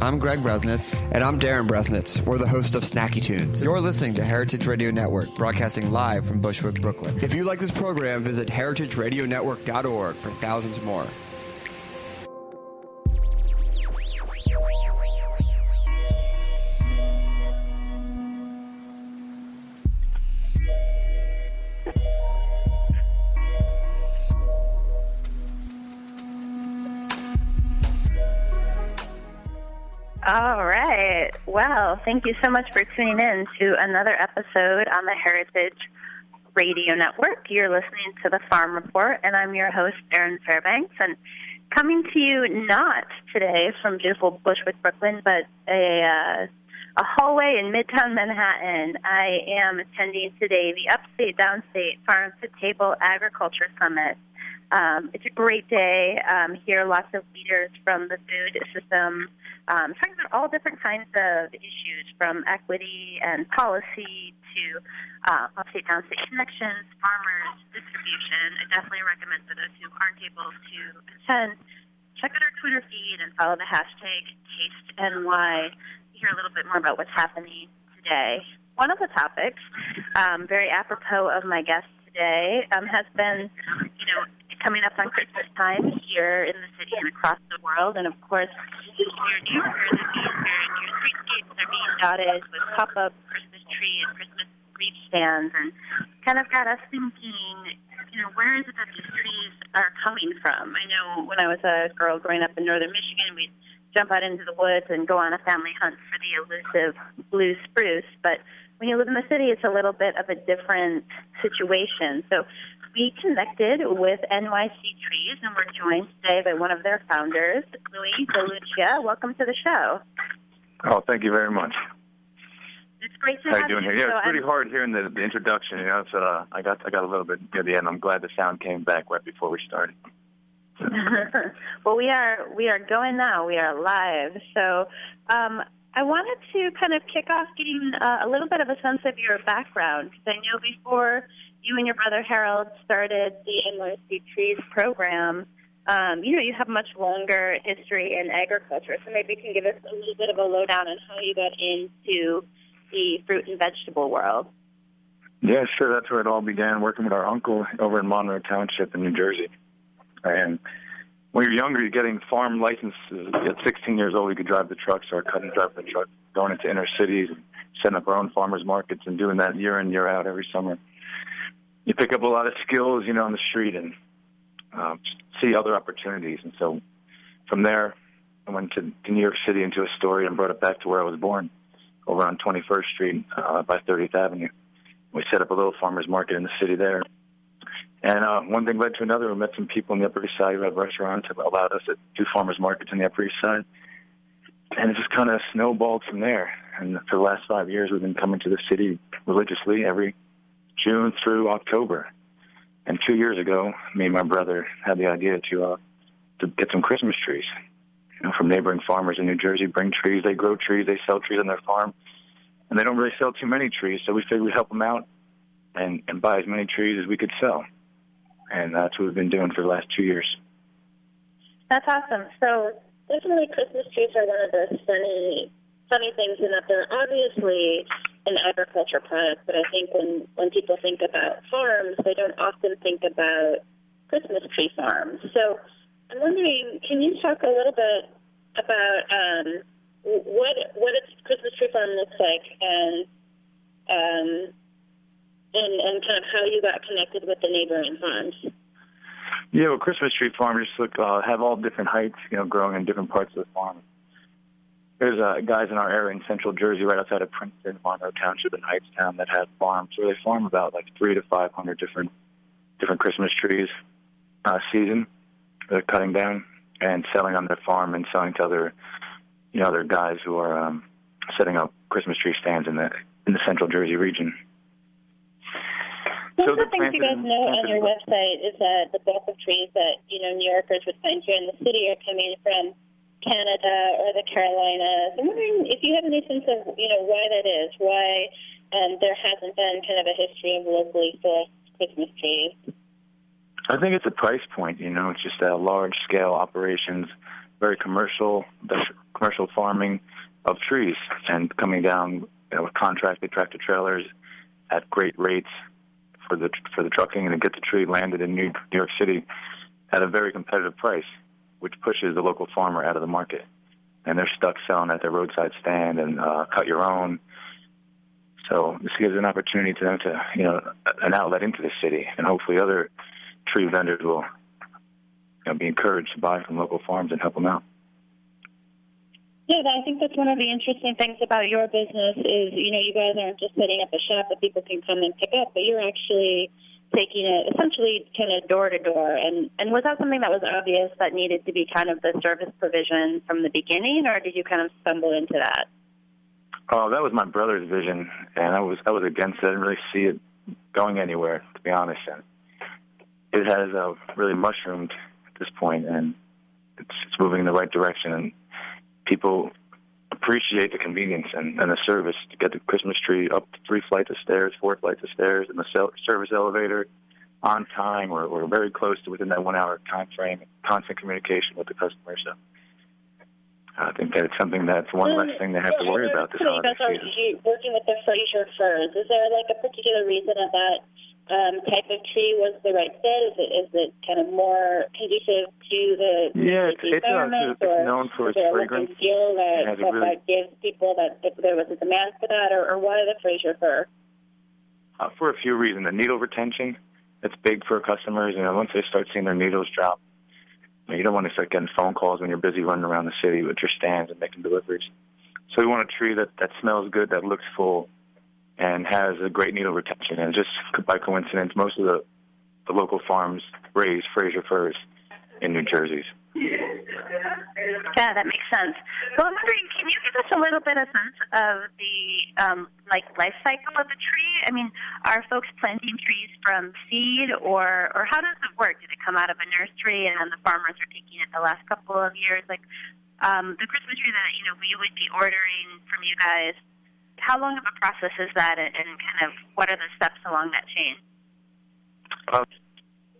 I'm Greg Bresnitz. And I'm Darin Bresnitz. We're the host of Snacky Tunes. You're listening to Heritage Radio Network, broadcasting live from Bushwick, Brooklyn. If you like this program, visit heritageradionetwork.org for thousands more. Well, thank you so much for tuning in to another episode on the Heritage Radio Network. You're listening to the Farm Report, and I'm your host, Erin Fairbanks. And coming to you not today from beautiful Bushwick, Brooklyn, but a uh, a hallway in Midtown Manhattan. I am attending today the Upstate Downstate Farm to Table Agriculture Summit. Um, it's a great day. Um, here, lots of leaders from the food system um, talking about all different kinds of issues from equity and policy to uh, upstate downstate connections, farmers, distribution. I definitely recommend for those who aren't able to attend, check out our Twitter feed and follow the hashtag TasteNY to hear a little bit more about what's happening today. One of the topics, um, very apropos of my guest today, um, has been, you know, coming up on Christmas time here in the city and across the world. And of course, this year, New Year, that means your, your streetscapes are being dotted with pop up Christmas tree and Christmas wreath stands. And kind of got us thinking, you know, where is it that these trees are coming from? I know when I was a girl growing up in northern Michigan, we'd jump out into the woods and go on a family hunt for the elusive blue spruce. But when you live in the city, it's a little bit of a different situation. So we connected with NYC Trees, and we're joined today by one of their founders, Louis DeLucia. Welcome to the show. Oh, thank you very much. It's great to How have you doing here? Yeah, it's pretty hard hearing the, the introduction. You know, so uh, I got I got a little bit near the end. I'm glad the sound came back right before we started. well, we are we are going now. We are live. So, um, I wanted to kind of kick off getting uh, a little bit of a sense of your background because I know before you and your brother Harold started the NYC Trees program, um, you know, you have much longer history in agriculture. So maybe you can give us a little bit of a lowdown on how you got into the fruit and vegetable world. Yeah, sure. That's where it all began, working with our uncle over in Monroe Township in New Jersey. And when you're younger, you're getting farm licenses. At 16 years old, we could drive the trucks, so our cousin drive the truck, going into inner cities and setting up our own farmers markets and doing that year in, year out every summer you pick up a lot of skills, you know, on the street and um, see other opportunities. And so from there, I went to, to New York City into a story and brought it back to where I was born, over on 21st Street uh, by 30th Avenue. We set up a little farmers market in the city there. And uh, one thing led to another. We met some people on the Upper East Side who had restaurants that allowed us to do farmers markets on the Upper East Side. And it just kind of snowballed from there. And for the last five years, we've been coming to the city religiously every June through October. And two years ago, me and my brother had the idea to uh, to get some Christmas trees, you know, from neighboring farmers in New Jersey. Bring trees, they grow trees, they sell trees on their farm, and they don't really sell too many trees. So we figured we'd help them out and and buy as many trees as we could sell, and that's what we've been doing for the last two years. That's awesome. So definitely Christmas trees are one of those funny funny things in that they're obviously an agriculture product, but I think when, when people think about farms, they don't often think about Christmas tree farms. So I'm wondering, can you talk a little bit about um, what what a Christmas tree farm looks like and um, and and kind of how you got connected with the neighboring farms? Yeah, well, Christmas tree farms look uh, have all different heights, you know, growing in different parts of the farm. There's uh, guys in our area in central Jersey, right outside of Princeton, Monroe Township, and Hightstown, that have farms where they farm about like three to five hundred different different Christmas trees uh, season. They're cutting down and selling on their farm and selling to other, you know, other guys who are um, setting up Christmas tree stands in the in the central Jersey region. One of the things you guys know on your website is that the bulk of trees that you know New Yorkers would find here in the city are coming from Canada or the Carolinas. I'm wondering if you have any sense of you know why that is, why um, there hasn't been kind of a history of locally sourced Christmas trees. I think it's a price point. You know, it's just a large scale operations, very commercial, commercial farming of trees, and coming down you know, with contracted tractor trailers at great rates for the for the trucking and to get the tree landed in New York City at a very competitive price, which pushes the local farmer out of the market, and they're stuck selling at their roadside stand and uh, cut your own. So this gives an opportunity to them to you know an outlet into the city, and hopefully other tree vendors will you know, be encouraged to buy from local farms and help them out. Yeah, I think that's one of the interesting things about your business is, you know, you guys aren't just setting up a shop that people can come and pick up, but you're actually taking it essentially kind of door to door. And and was that something that was obvious that needed to be kind of the service provision from the beginning, or did you kind of stumble into that? Oh, that was my brother's vision, and I was I was against it. I didn't really see it going anywhere, to be honest. And it has uh, really mushroomed at this point, and it's, it's moving in the right direction. And people appreciate the convenience and, and the service to get the Christmas tree up three flights of stairs, four flights of stairs, in the service elevator on time or, or very close to within that one hour time frame, and constant communication with the customer. So I think that it's something that's one less mm, thing they have to worry about this holiday season. Working with the Fraser firs, is there like a particular reason of that um, type of tree was the right fit? Is it is it kind of more conducive to the yeah? It's, it's, uh, it's known for its fragrance. Feel that, that, really, that gives people that if there was a demand for that, or, or why the Fraser fir? Uh, for a few reasons, the needle retention. It's big for customers. You know, once they start seeing their needles drop, you don't want to start getting phone calls when you're busy running around the city with your stands and making deliveries. So we want a tree that that smells good, that looks full, and has a great needle retention. And just by coincidence, most of the, the local farms raise Fraser firs in New Jersey. Yeah, that makes sense. So I'm wondering, can you give us a little bit of sense of the um, like life cycle of a tree? I mean, are folks planting trees from seed, or or how does it work? Did it come out of a nursery and then the farmers are taking it the last couple of years? Like um, the Christmas tree that you know we would be ordering from you guys how long of a process is that, and kind of what are the steps along that chain? Uh,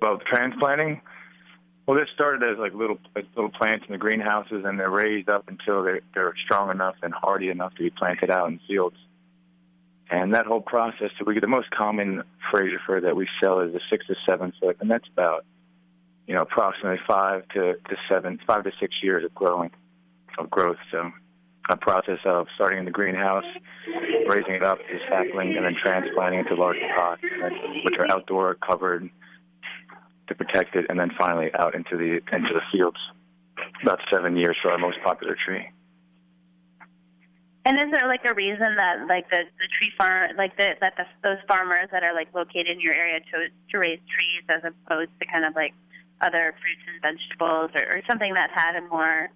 well, transplanting. Well, this started as like little little plants in the greenhouses, and they're raised up until they're they're strong enough and hardy enough to be planted out in fields. And that whole process, so we get the most common Fraser fir that we sell is a six to seven foot, and that's about you know approximately five to to seven, five to six years of growing of growth. So a process of starting in the greenhouse, raising it up to sapling, and then transplanting into larger pots, which are outdoor, covered to protect it, and then finally out into the into the fields. About seven years for our most popular tree. And is there like a reason that like the the tree farm like the, that those farmers that are like located in your area to to raise trees as opposed to kind of like other fruits and vegetables or, or something that had a more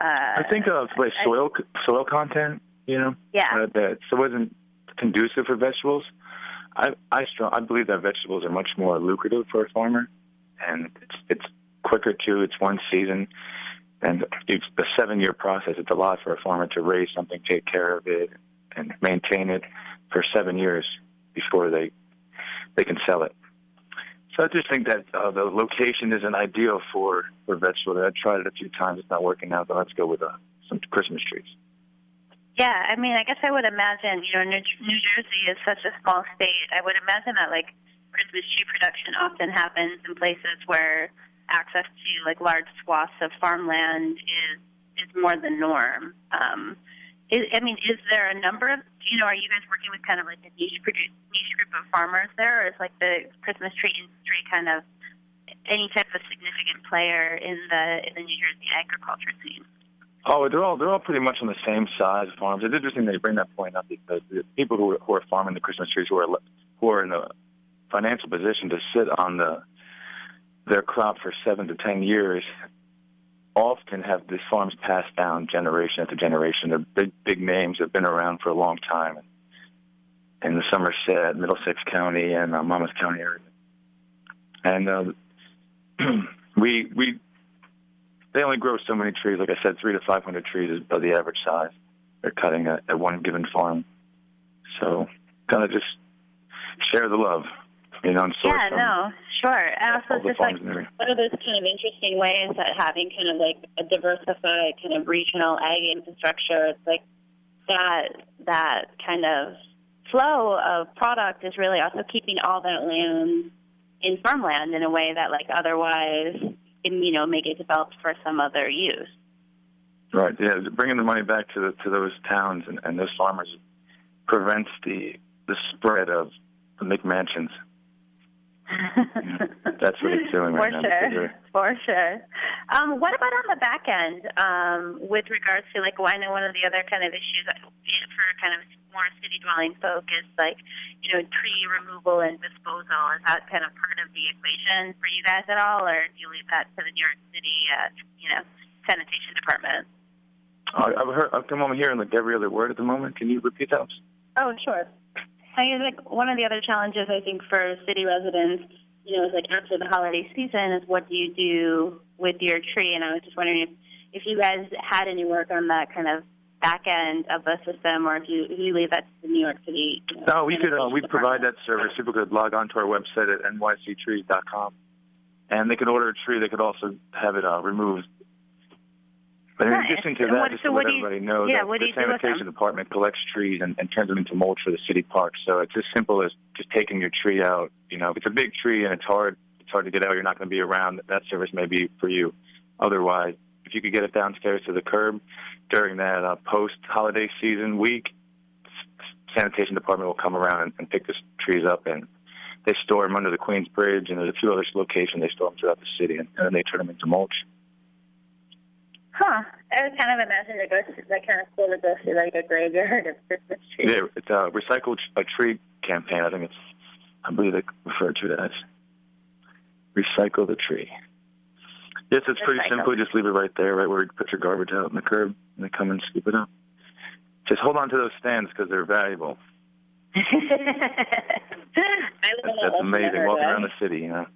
uh, I think of like soil soil content, you know, yeah, uh, that so wasn't conducive for vegetables. I I strong I believe that vegetables are much more lucrative for a farmer, and it's it's quicker too. It's one season, and it's a seven year process. It's a lot for a farmer to raise something, take care of it, and maintain it for seven years before they they can sell it. I just think that uh, the location isn't ideal for for vegetables. I tried it a few times; it's not working out. But let's go with uh, some Christmas trees. Yeah, I mean, I guess I would imagine, you know, New, New Jersey is such a small state. I would imagine that like Christmas tree production often happens in places where access to like large swaths of farmland is is more the norm. Um, is, I mean, is there a number of you know? Are you guys working with kind of like a niche niche group of farmers there, or is like the Christmas tree industry kind of any type of significant player in the in the New Jersey agriculture scene? Oh, they're all they're all pretty much on the same size farms. It's interesting that you bring that point up because the people who are, who are farming the Christmas trees who are who are in a financial position to sit on the their crop for seven to ten years often have these farms passed down generation after generation. They're big big names have been around for a long time in the Somerset, Middlesex County, and uh, Monmouth County area. And uh, we we they only grow so many trees. Like I said, three to five hundred trees is about the average size they're cutting at, at one given farm. So kind of just share the love, you know, and source Yeah, no, sure. And also, all it's the just like one of those kind of interesting ways that having kind of like a diversified kind of regional ag infrastructure, it's like that that kind of flow of product is really also keeping all that land in farmland in a way that like otherwise you know may get developed for some other use. Right. Yeah, bringing the money back to the, to those towns and, and those farmers prevents the the spread of the McMansions. That's what it's doing right for now. sure, for sure. Um, what about on the back end um, with regards to like? Well, I know one of the other kind of issues for kind of more city dwelling folk is like, you know, tree removal and disposal. Is that kind of part of the equation for you guys at all, or do you leave that to the New York City, uh, you know, sanitation department? I- I've heard. I've come over here and like every other word at the moment. Can you repeat that? Oh, sure. I mean, like one of the other challenges I think for city residents, you know, is like after the holiday season, is what do you do with your tree? And I was just wondering if if you guys had any work on that kind of back end of the system, or if you if you leave that to the New York City. You know, No, we could. Uh, we provide that service. People could log on to our website at nyctrees.com, and they could order a tree. They could also have it uh, removed. But in Nice. addition to that, what- just so to what let do you- everybody know yeah, that the you do with sanitation department collects trees and, and turns them into mulch for the city parks. So it's as simple as just taking your tree out. You know, if it's a big tree and it's hard, it's hard to get out. You're not going to be around. That service may be for you. Otherwise, if you could get it downstairs to the curb during that uh, post-holiday season week, sanitation department will come around and, and pick the trees up and they store them under the Queens Bridge and there's a few other locations they store them throughout the city and, and then they turn them into mulch. Huh. I was kind of imagining to go through that kind of cool to go through like a graveyard of Christmas trees. Yeah, it's a recycle tr- a tree campaign. I think it's I believe they refer to it as recycle the tree. Yes, it's pretty Recycle. simple. You just leave it right there, right where you put your garbage out in the curb, and they come and scoop it up. Just hold on to those stands because they're valuable. That's, that's amazing. Walking around the city, you know,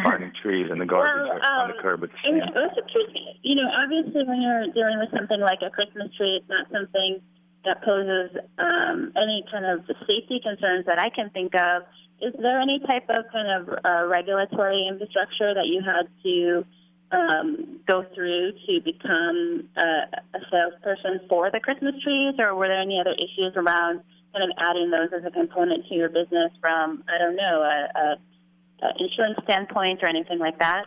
finding trees and the garbage Well, right on um, the curb with the And also, you know, obviously when you're dealing with something like a Christmas tree, it's not something that poses um, any kind of safety concerns that I can think of. Is there any type of kind of uh, regulatory infrastructure that you had to um, go through to become a, a salesperson for the Christmas trees, or were there any other issues around kind of adding those as a component to your business from, I don't know, a, a, a insurance standpoint or anything like that?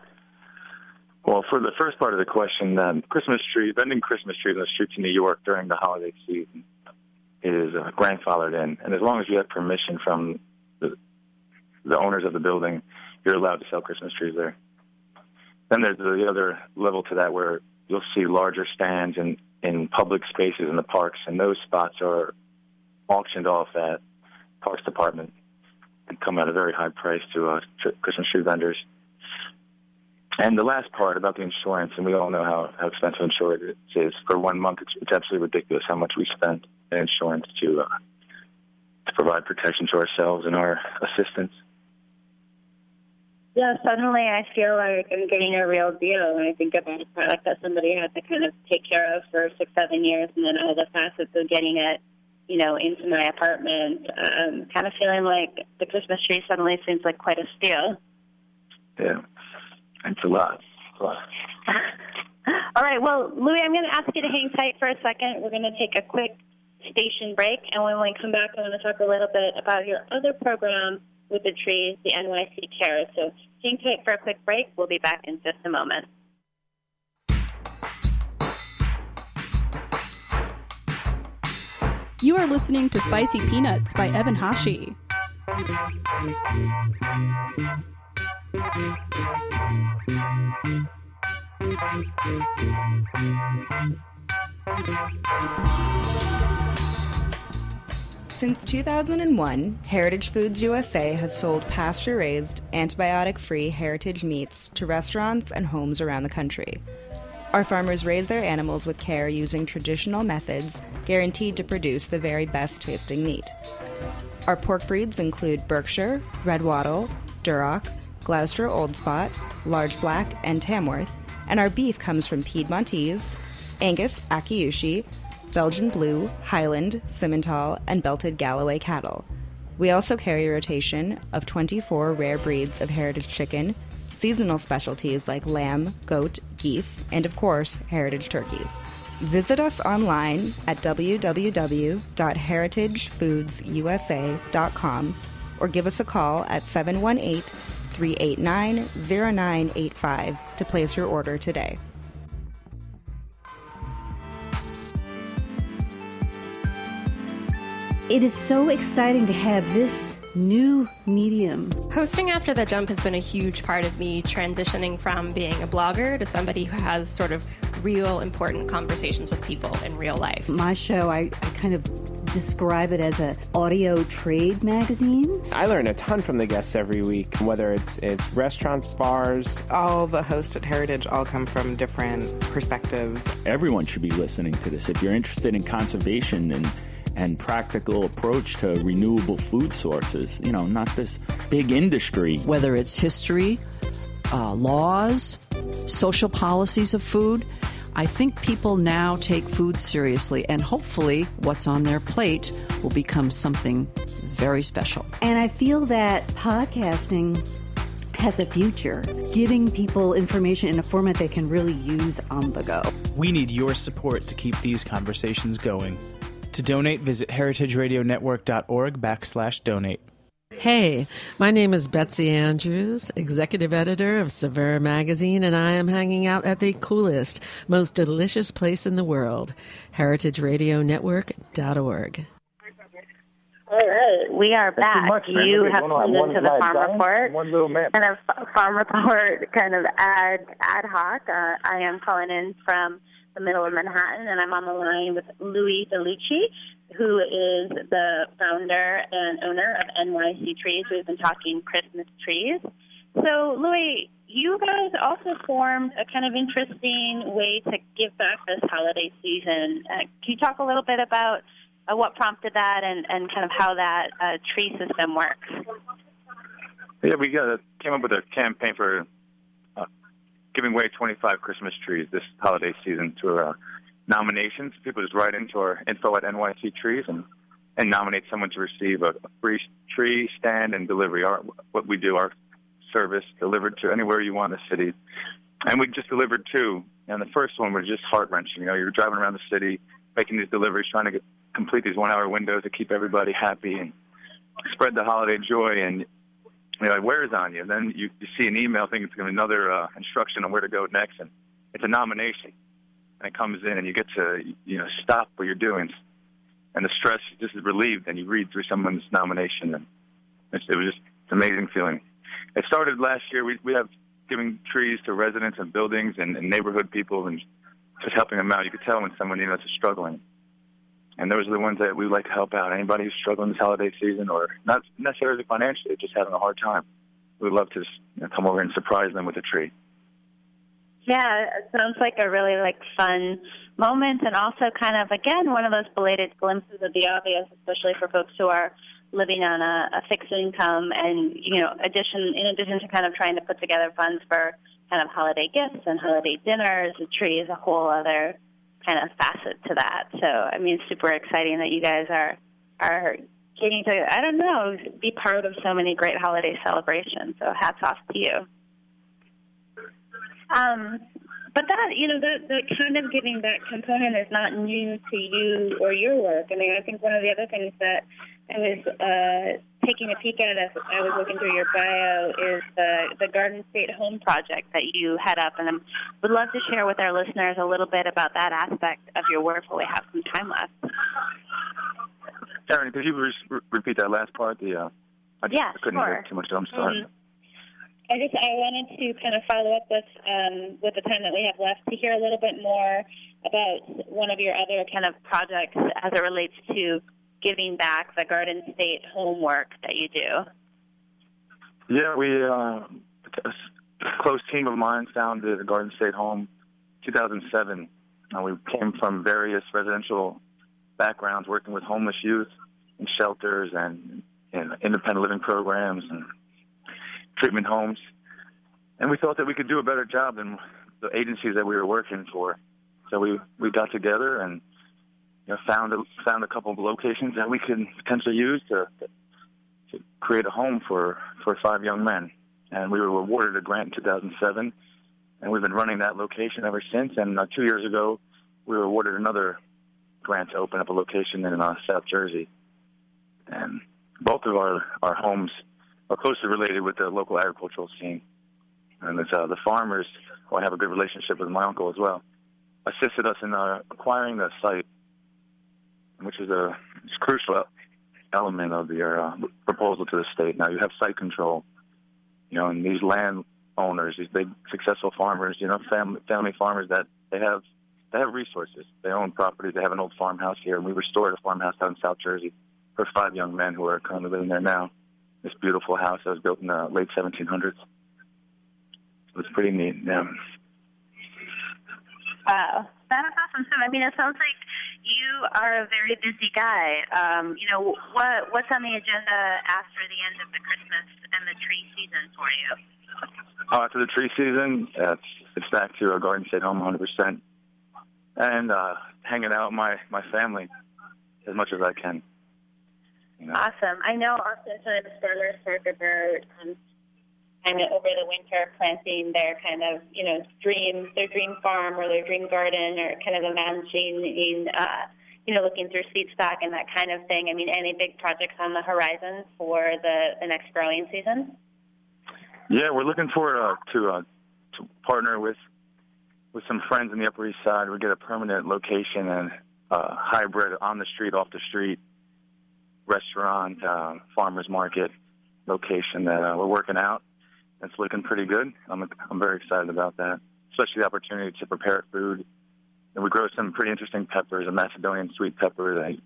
Well, for the first part of the question, um, Christmas tree, vending Christmas trees on the streets of New York during the holiday season is uh, grandfathered in, and as long as you have permission from the, the owners of the building, you're allowed to sell Christmas trees there. Then there's the other level to that where you'll see larger stands in in public spaces in the parks, and those spots are auctioned off at Parks Department and come at a very high price to uh, Christmas tree vendors. And the last part about the insurance, and we all know how, how expensive insurance is. For one month, it's, it's absolutely ridiculous how much we spend in insurance to uh, to provide protection to ourselves and our assistants. Yeah, suddenly I feel like I'm getting a real deal when I think about a product that somebody had to kind of take care of for six, seven years, and then all the facets of getting it, you know, into my apartment. Um, kind of feeling like the Christmas tree suddenly seems like quite a steal. Yeah, it's a lot. It's a lot. All right. Well, Louis, I'm going to ask you to hang tight for a second. We're going to take a quick station break, and when we come back, I want to talk a little bit about your other program with the trees, the NYC Cares. So hang tight for a quick break. We'll be back in just a moment. You are listening to Spicy Peanuts by Evan Hashi. Since 2001, Heritage Foods USA has sold pasture raised, antibiotic free heritage meats to restaurants and homes around the country. Our farmers raise their animals with care using traditional methods, guaranteed to produce the very best tasting meat. Our pork breeds include Berkshire, Red Wattle, Duroc, Gloucester Old Spot, Large Black, and Tamworth, and our beef comes from Piedmontese, Angus Akaushi, Belgian Blue, Highland, Simmental, and Belted Galloway cattle. We also carry a rotation of 24 rare breeds of heritage chicken, seasonal specialties like lamb, goat, geese, and of course, heritage turkeys. Visit us online at www.heritagefoodsusa.com or give us a call at 718 389 0985 to place your order today. It is so exciting to have this new medium. Hosting After the Jump has been a huge part of me transitioning from being a blogger to somebody who has sort of real important conversations with people in real life. My show, I, I kind of describe it as an audio trade magazine. I learn a ton from the guests every week, whether it's it's restaurants, bars. All the hosts at Heritage all come from different perspectives. Everyone should be listening to this. If you're interested in conservation and and practical approach to renewable food sources, you know, not this big industry. Whether it's history, uh, laws, social policies of food, I think people now take food seriously, and hopefully, what's on their plate will become something very special. And I feel that podcasting has a future, giving people information in a format they can really use on the go. We need your support to keep these conversations going. To donate, visit heritageradionetwork.org backslash donate. Hey, my name is Betsy Andrews, executive editor of Saveur Magazine, and I am hanging out at the coolest, most delicious place in the world, heritageradionetwork.org. All right, we are back. Much, you have tuned into the Farm giant, Report. One little man. Kind of Farm Report, kind of ad ad hoc. Uh, I am calling in from the middle of Manhattan, and I'm on the line with Louis DeLucia, who is the founder and owner of NYC Trees. We've been talking Christmas trees. So, Louis, you guys also formed a kind of interesting way to give back this holiday season. Uh, can you talk a little bit about uh, what prompted that and, and kind of how that uh, tree system works? Yeah, we uh, came up with a campaign for giving away 25 Christmas trees this holiday season to uh, nominations. People just write into our info at NYC Trees and, and nominate someone to receive a, a free tree stand and delivery. Our, what we do, our service delivered to anywhere you want in the city. And we just delivered two. And the first one was just heart wrenching. You know, you're driving around the city, making these deliveries, trying to get, complete these one hour windows to keep everybody happy and spread the holiday joy. And you know, it wears on you. And then you, you see an email thinking it's going to be another uh, instruction on where to go next, and it's a nomination. And it comes in, and you get to you know stop what you're doing, and the stress just is relieved. And you read through someone's nomination, and it's, it was just an amazing feeling. It started last year. We we have giving trees to residents and buildings and, and neighborhood people, and just helping them out. You could tell when someone you know is struggling. And those are the ones that we would like to help out. Anybody who's struggling this holiday season, or not necessarily financially, just having a hard time, we'd love to you know, come over and surprise them with a tree. Yeah, it sounds like a really like fun moment, and also kind of again one of those belated glimpses of the obvious, especially for folks who are living on a, a fixed income, and you know, addition in addition to kind of trying to put together funds for kind of holiday gifts and holiday dinners, a tree is a whole other kind of facet to that. So I mean, super exciting that you guys are are getting to I don't know be part of so many great holiday celebrations. So hats off to you. Um, but that, you know, the, the kind of giving back component is not new to you or your work. I mean, I think one of the other things that I was uh, taking a peek at as I was looking through your bio is the, the Garden State Home Project that you head up. And I would love to share with our listeners a little bit about that aspect of your work while we have some time left. Erin, could you re- repeat that last part? The uh, I, just, yeah, I couldn't sure. hear too much. I'm sorry. Mhm. I just I wanted to kind of follow up with um, with the time that we have left to hear a little bit more about one of your other kind of projects as it relates to giving back the Garden State homework that you do. Yeah, we uh, a close team of mine founded the Garden State Home 2007. Uh, we came from various residential backgrounds, working with homeless youth in shelters and in independent living programs and treatment homes. And we thought that we could do a better job than the agencies that we were working for. So we we got together and you know, found a, found a couple of locations that we could potentially use to, to create a home for for five young men. And we were awarded a grant in 2007, and we've been running that location ever since. And uh, two years ago, we were awarded another grant to open up a location in uh, South Jersey. And both of our our homes are closely related with the local agricultural scene. And it's, uh, the farmers, who I have a good relationship with my uncle as well, assisted us in uh, acquiring the site, which is a crucial element of your uh, proposal to the state. Now you have site control, you know, and these land owners, these big successful farmers, you know, family family farmers that they have they have resources. They own property. They have an old farmhouse here, and we restored a farmhouse out in South Jersey for five young men who are currently living there now. This beautiful house that was built in the late 1700s. It was pretty neat. Yeah. Wow, that is awesome. So, I mean, it sounds like you are a very busy guy. Um, you know, what what's on the agenda after the end of the Christmas and the tree season for you? Oh, after the tree season, it's it's back to a Garden State home 100%, and uh, hanging out with my my family as much as I can. Awesome. I know oftentimes farmers talk about um, over the winter planting their kind of you know dream their dream farm or their dream garden or kind of imagining uh, you know looking through seed stock and that kind of thing. I mean, any big projects on the horizon for the the next growing season? Yeah, we're looking forward uh, to uh, to partner with with some friends in the Upper East Side. We get a permanent location and uh, hybrid on the street, off the street restaurant, uh, farmers market location that uh, we're working out. It's looking pretty good. I'm I'm very excited about that, especially the opportunity to prepare food. And we grow some pretty interesting peppers, a Macedonian sweet pepper that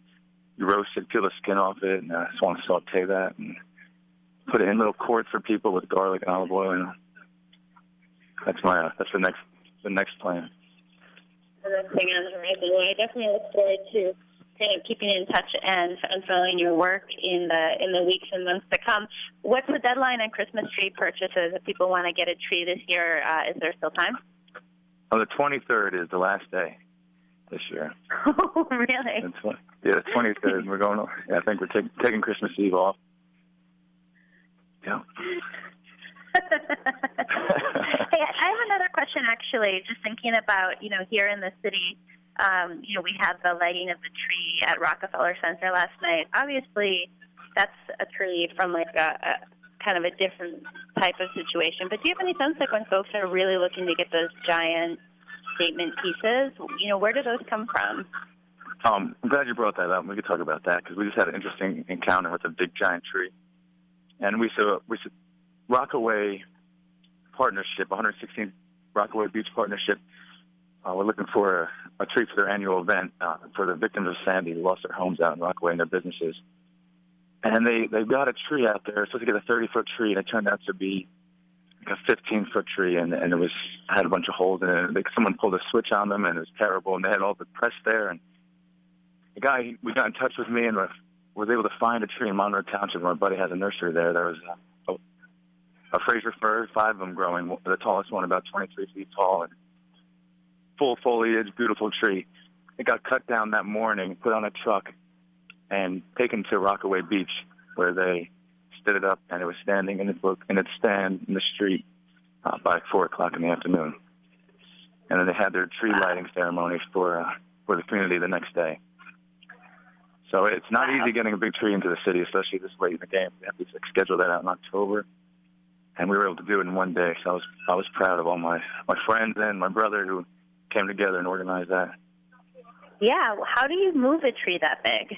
you roast it, peel the skin off it, and I just want to saute that and put it in little quarts for people with garlic and olive oil. And that's my uh, that's the next the next plan. The next thing I definitely look forward to of keeping in touch and, and following your work in the in the weeks and months to come. What's the deadline on Christmas tree purchases? If people want to get a tree this year, uh, is there still time? Oh, the 23rd is the last day this year. Oh, really? Yeah, the 23rd. We're going. Yeah, I think we're take, taking Christmas Eve off. Yeah. hey, I have another question actually. Just thinking about you know here in the city, um, you know we had the lighting of the tree at Rockefeller Center last night. Obviously, that's a tree from like a, a kind of a different type of situation. But do you have any sense like when folks are really looking to get those giant statement pieces, you know, where do those come from? Um, I'm glad you brought that up. We could talk about that because we just had an interesting encounter with a big giant tree, and we saw we said Rockaway partnership, 116 Rockaway Beach partnership. Uh, we're looking for a, a tree for their annual event uh, for the victims of Sandy who lost their homes out in Rockaway and their businesses. And they they've got a tree out there. Supposed to get a 30 foot tree, and it turned out to be like a 15 foot tree, and and it was had a bunch of holes in it. Like someone pulled a switch on them, and it was terrible. And they had all the press there, and the guy we got in touch with me and was able to find a tree in Monroe Township. My buddy has a nursery there. There was a, a Fraser fir, five of them growing. The tallest one about 23 feet tall and full foliage, beautiful tree. It got cut down that morning, put on a truck, and taken to Rockaway Beach, where they stood it up, and it was standing in its book in its stand in the street uh, by four o'clock in the afternoon. and then they had their tree lighting ceremony for uh, for the community the next day. So it's not easy getting a big tree into the city, especially this late in the game. We have to schedule that out in October, and we were able to do it in one day. So I was I was proud of all my my friends and my brother who came together and organized that. Yeah. How do you move a tree that big?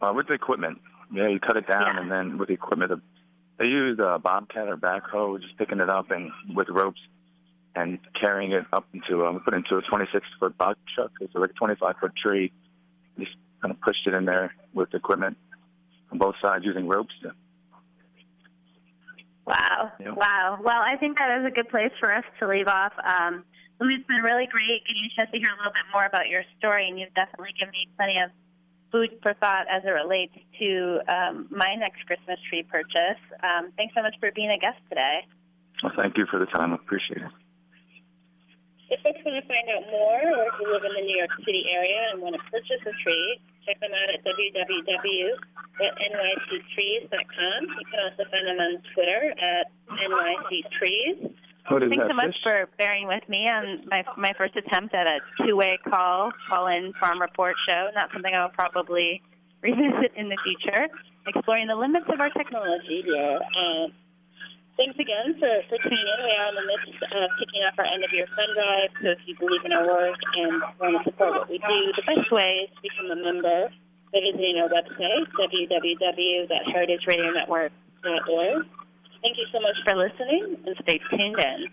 Uh, with the equipment, yeah, you cut it down, and then with the equipment, the, they use a bobcat or backhoe, just picking it up and with ropes and carrying it up into um, we put into a 26 foot box truck. It's like a 25 foot tree. Just kind of pushed it in there with equipment on both sides using ropes. To, Wow. Yeah. Wow. Well, I think that is a good place for us to leave off. Um, Louis, it's been really great getting a chance to hear a little bit more about your story, and you've definitely given me plenty of food for thought as it relates to um, my next Christmas tree purchase. Um, thanks so much for being a guest today. well, thank you for the time. I appreciate it. If folks want to find out more, or if you live in the New York City area and want to purchase a tree, check them out at www.nyctrees.com. You can also find them on Twitter at nyctrees. What is Thanks that, so much fish? for bearing with me on my my first attempt at a two-way call call-in farm report show. Not something I'll probably revisit in the future. Exploring the limits of our technology here. Um, thanks again for, for tuning in. We are in the midst of kicking off our end of year fund drive. So if you believe in our work and want to support what we do, the best way is to become a member by visiting our website, www.heritageradionetwork.org. Thank you so much for listening and stay tuned in.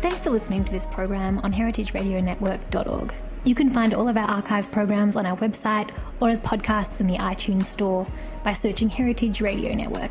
Thanks for listening to this program on heritageradionetwork.org. You can find all of our archive programs on our website or as podcasts in the iTunes Store by searching Heritage Radio Network.